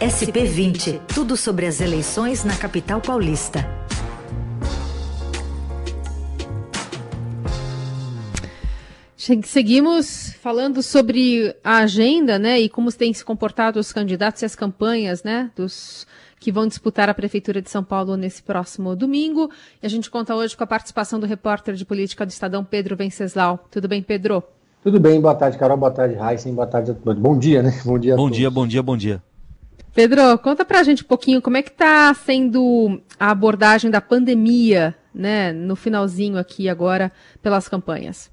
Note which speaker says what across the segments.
Speaker 1: SP20, tudo sobre as eleições na capital paulista.
Speaker 2: Seguimos falando sobre a agenda, né, e como têm se comportado os candidatos e as campanhas, né, dos que vão disputar a Prefeitura de São Paulo nesse próximo domingo. E a gente conta hoje com a participação do repórter de política do Estadão, Pedro Venceslau. Tudo bem, Pedro?
Speaker 3: Tudo bem, boa tarde, Carol, boa tarde, Raíssa, boa tarde a todos. Bom dia, né?
Speaker 4: Bom dia Bom dia, bom dia, bom dia.
Speaker 2: Pedro, conta pra gente um pouquinho como é que tá sendo a abordagem da pandemia, né, no finalzinho aqui agora pelas campanhas.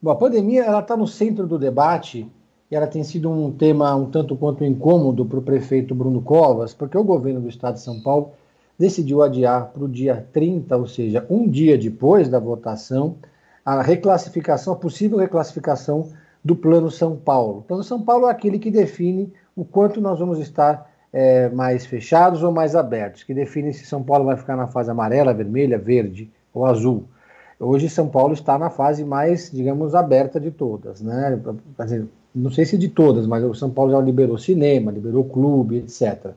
Speaker 3: Bom, a pandemia ela está no centro do debate e ela tem sido um tema um tanto quanto incômodo para o prefeito Bruno Covas, porque o governo do estado de São Paulo decidiu adiar para o dia 30, ou seja, um dia depois da votação, a reclassificação, a possível reclassificação do Plano São Paulo. O Plano São Paulo é aquele que define o quanto nós vamos estar é, mais fechados ou mais abertos, que define se São Paulo vai ficar na fase amarela, vermelha, verde ou azul. Hoje São Paulo está na fase mais, digamos, aberta de todas, né? Não sei se de todas, mas o São Paulo já liberou cinema, liberou clube, etc.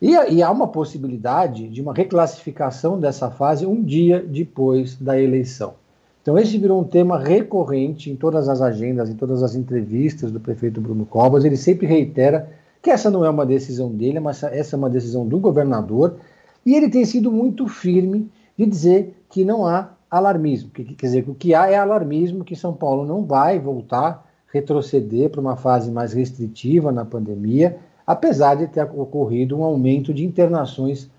Speaker 3: E, e, há uma possibilidade de uma reclassificação dessa fase um dia depois da eleição. Então, esse virou um tema recorrente em todas as agendas, em todas as entrevistas do prefeito Bruno Covas. Ele sempre reitera que essa não é uma decisão dele, mas essa é uma decisão do governador. E ele tem sido muito firme de dizer que não há alarmismo. Quer dizer, que o que há é alarmismo que São Paulo não vai voltar, retroceder para uma fase mais restritiva na pandemia, apesar de ter ocorrido um aumento de internações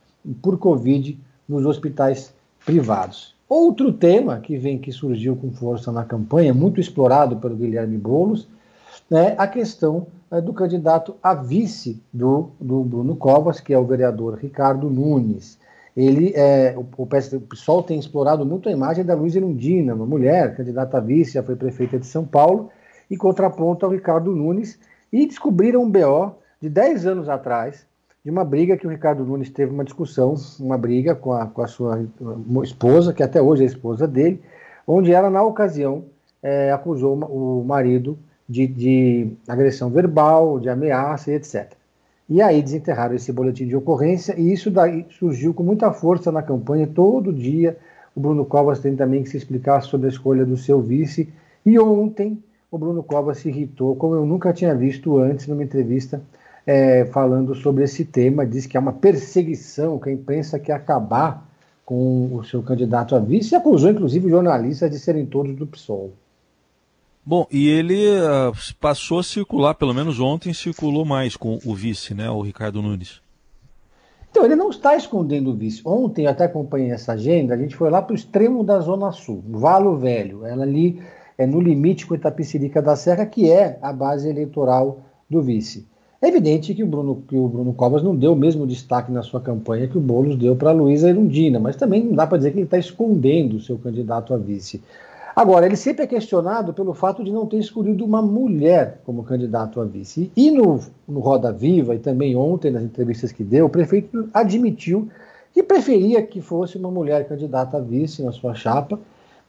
Speaker 3: por Covid nos hospitais privados. Outro tema que vem que surgiu com força na campanha, muito explorado pelo Guilherme Boulos, é a questão é, do candidato a vice do, do Bruno Covas, que é o vereador Ricardo Nunes. Ele é, o, o, PSOL tem explorado muito a imagem da Luiz Erundina, uma mulher candidata a vice, já foi prefeita de São Paulo, e contraponto ao Ricardo Nunes, e descobriram um BO de 10 anos atrás, de uma briga que o Ricardo Nunes teve uma discussão, uma briga com a, com a sua esposa, que até hoje é esposa dele, onde ela, na ocasião, é, acusou o marido de, de agressão verbal, de ameaça e etc. E aí desenterraram esse boletim de ocorrência e isso daí surgiu com muita força na campanha. Todo dia o Bruno Covas tem também que se explicar sobre a escolha do seu vice. E ontem o Bruno Covas se irritou, como eu nunca tinha visto antes numa entrevista é, falando sobre esse tema. Diz que é uma perseguição, que a imprensa quer acabar com o seu candidato a vice e acusou inclusive jornalistas de serem todos do PSOL.
Speaker 4: Bom, e ele uh, passou a circular, pelo menos ontem circulou mais com o vice, né, o Ricardo Nunes.
Speaker 3: Então, ele não está escondendo o vice. Ontem, eu até acompanhei essa agenda, a gente foi lá para o extremo da Zona Sul, Valo Velho, ela ali é no limite com Itapicirica da Serra, que é a base eleitoral do vice. É evidente que o Bruno, que o Bruno Covas não deu o mesmo destaque na sua campanha que o Boulos deu para a Luísa Erundina, mas também não dá para dizer que ele está escondendo o seu candidato a vice. Agora, ele sempre é questionado pelo fato de não ter escolhido uma mulher como candidato a vice. E no, no Roda Viva, e também ontem nas entrevistas que deu, o prefeito admitiu que preferia que fosse uma mulher candidata a vice na sua chapa,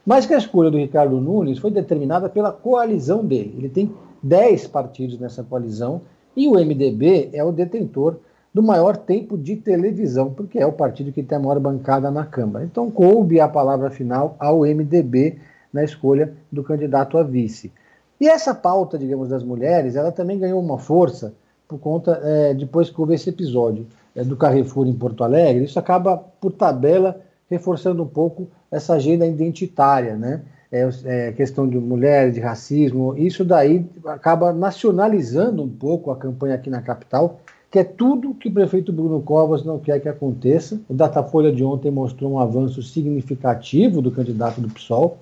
Speaker 3: mas que a escolha do Ricardo Nunes foi determinada pela coalizão dele. Ele tem 10 partidos nessa coalizão e o MDB é o detentor do maior tempo de televisão, porque é o partido que tem a maior bancada na Câmara. Então coube a palavra final ao MDB na escolha do candidato a vice. E essa pauta, digamos, das mulheres, ela também ganhou uma força por conta, é, depois que houve esse episódio é, do Carrefour em Porto Alegre, isso acaba, por tabela, reforçando um pouco essa agenda identitária, né? É, é, questão de mulheres, de racismo, isso daí acaba nacionalizando um pouco a campanha aqui na capital, que é tudo que o prefeito Bruno Covas não quer que aconteça. O Datafolha de ontem mostrou um avanço significativo do candidato do PSOL.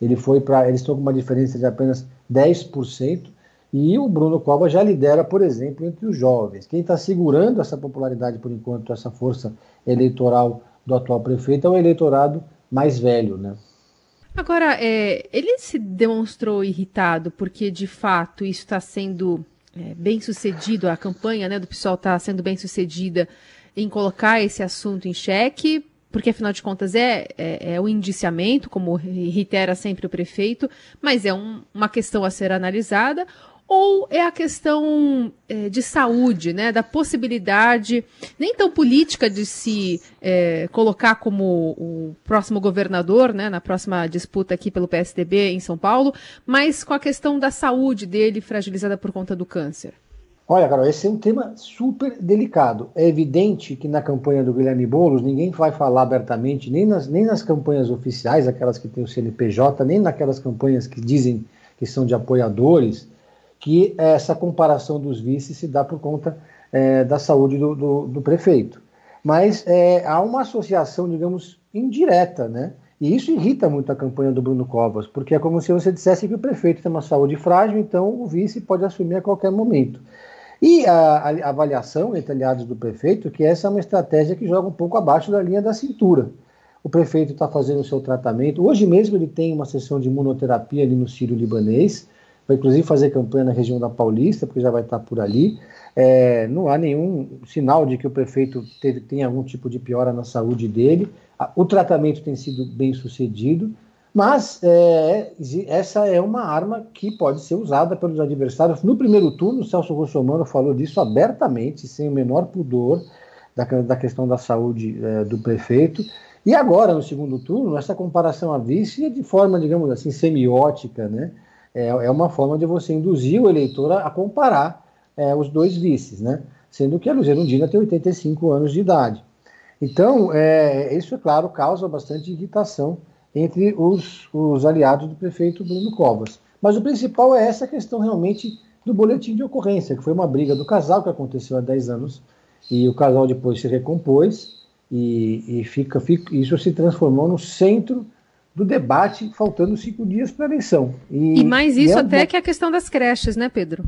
Speaker 3: Ele foi para. Eles estão com uma diferença de apenas 10%. E o Bruno Covas já lidera, por exemplo, entre os jovens. Quem está segurando essa popularidade, por enquanto, essa força eleitoral do atual prefeito é o eleitorado mais velho, né?
Speaker 2: Agora, é, ele se demonstrou irritado porque, de fato, isso está sendo é, bem sucedido, a campanha né, do PSOL está sendo bem sucedida em colocar esse assunto em xeque, porque afinal de contas é, é, é o indiciamento, como reitera sempre o prefeito, mas é um, uma questão a ser analisada, ou é a questão é, de saúde, né, da possibilidade, nem tão política de se é, colocar como o próximo governador, né, na próxima disputa aqui pelo PSDB em São Paulo, mas com a questão da saúde dele fragilizada por conta do câncer?
Speaker 3: Olha, Carol, esse é um tema super delicado. É evidente que na campanha do Guilherme Boulos ninguém vai falar abertamente, nem nas, nem nas campanhas oficiais, aquelas que têm o CNPJ, nem naquelas campanhas que dizem que são de apoiadores, que essa comparação dos vices se dá por conta é, da saúde do, do, do prefeito. Mas é, há uma associação, digamos, indireta, né? E isso irrita muito a campanha do Bruno Covas, porque é como se você dissesse que o prefeito tem uma saúde frágil, então o vice pode assumir a qualquer momento. E a, a avaliação entre aliados do prefeito que essa é uma estratégia que joga um pouco abaixo da linha da cintura. O prefeito está fazendo o seu tratamento. Hoje mesmo ele tem uma sessão de imunoterapia ali no Sírio Libanês. Vai inclusive fazer campanha na região da Paulista, porque já vai estar tá por ali. É, não há nenhum sinal de que o prefeito teve, tem algum tipo de piora na saúde dele. O tratamento tem sido bem sucedido. Mas é, essa é uma arma que pode ser usada pelos adversários. No primeiro turno, o Celso Russomano falou disso abertamente, sem o menor pudor, da, da questão da saúde é, do prefeito. E agora, no segundo turno, essa comparação a vice é de forma, digamos assim, semiótica, né? É, é uma forma de você induzir o eleitor a, a comparar é, os dois vices, né? Sendo que a Luz Erundina tem 85 anos de idade. Então, é, isso, é claro, causa bastante irritação entre os, os aliados do prefeito Bruno Covas. Mas o principal é essa questão realmente do boletim de ocorrência, que foi uma briga do casal que aconteceu há 10 anos, e o casal depois se recompôs, e, e fica, fica, isso se transformou no centro do debate, faltando cinco dias para a eleição.
Speaker 2: E, e mais isso e é até que a questão das creches, né, Pedro?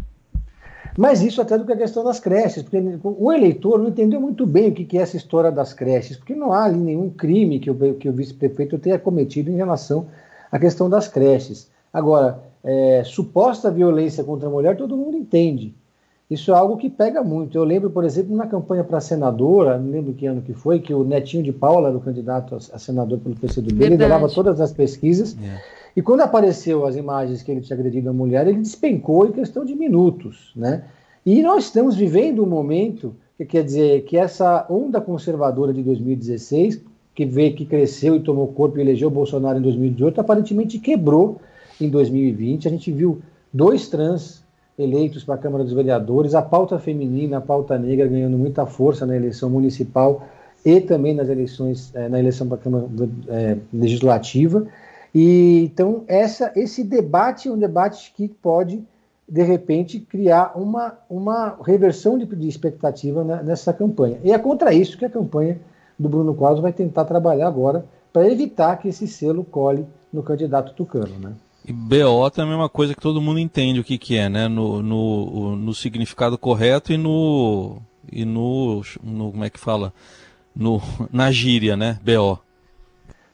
Speaker 3: Mas isso até do que a questão das creches, porque o eleitor não entendeu muito bem o que é essa história das creches, porque não há ali nenhum crime que o, que o vice-prefeito tenha cometido em relação à questão das creches. Agora, é, suposta violência contra a mulher, todo mundo entende. Isso é algo que pega muito. Eu lembro, por exemplo, na campanha para senadora, não lembro que ano que foi, que o Netinho de Paula era o candidato a senador pelo PCdoB, ele liderava todas as pesquisas. Yeah. É. E quando apareceu as imagens que ele tinha agredido a mulher, ele despencou em questão de minutos, né? E nós estamos vivendo um momento que quer dizer que essa onda conservadora de 2016, que veio, que cresceu e tomou corpo e elegeu Bolsonaro em 2018, aparentemente quebrou em 2020. A gente viu dois trans eleitos para a Câmara dos Vereadores, a pauta feminina, a pauta negra ganhando muita força na eleição municipal e também nas eleições, eh, na eleição para a Câmara é, Legislativa. E então essa, esse debate é um debate que pode de repente criar uma, uma reversão de, de expectativa nessa campanha. E é contra isso que a campanha do Bruno Cláudio vai tentar trabalhar agora para evitar que esse selo cole no candidato tucano, né?
Speaker 4: E BO também é uma coisa que todo mundo entende o que, que é, né? No, no, no significado correto e no. e no, no. como é que fala? No, na gíria, né? BO.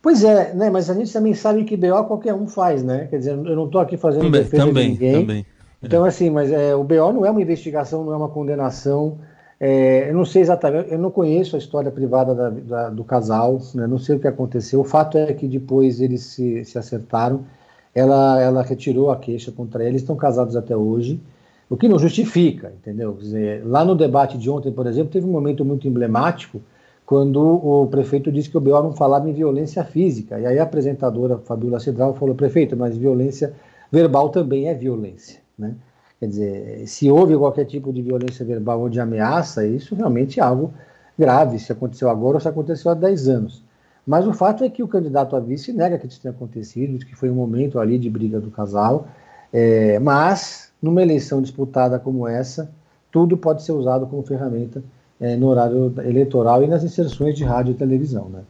Speaker 3: Pois é, né? Mas a gente também sabe que BO qualquer um faz, né? Quer dizer, eu não estou aqui fazendo
Speaker 4: também, defesa também, de ninguém. Também.
Speaker 3: Então, assim, mas é, o BO não é uma investigação, não é uma condenação. É, eu não sei exatamente, eu não conheço a história privada da, da, do casal, né? não sei o que aconteceu. O fato é que depois eles se, se acertaram. Ela, ela retirou a queixa contra eles, estão casados até hoje, o que não justifica, entendeu? Dizer, lá no debate de ontem, por exemplo, teve um momento muito emblemático quando o prefeito disse que o BO não falava em violência física. E aí a apresentadora Fabiola Cidral falou, prefeito, mas violência verbal também é violência. Né? Quer dizer, se houve qualquer tipo de violência verbal ou de ameaça, isso realmente é algo grave, se aconteceu agora ou se aconteceu há 10 anos. Mas o fato é que o candidato a vice nega que isso tenha acontecido, que foi um momento ali de briga do casal, é, mas numa eleição disputada como essa, tudo pode ser usado como ferramenta é, no horário eleitoral e nas inserções de rádio e televisão. Né?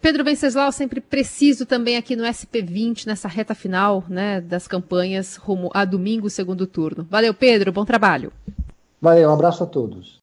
Speaker 2: Pedro Venceslau, sempre preciso também aqui no SP20, nessa reta final né, das campanhas rumo a domingo, segundo turno. Valeu, Pedro, bom trabalho.
Speaker 3: Valeu, um abraço a todos.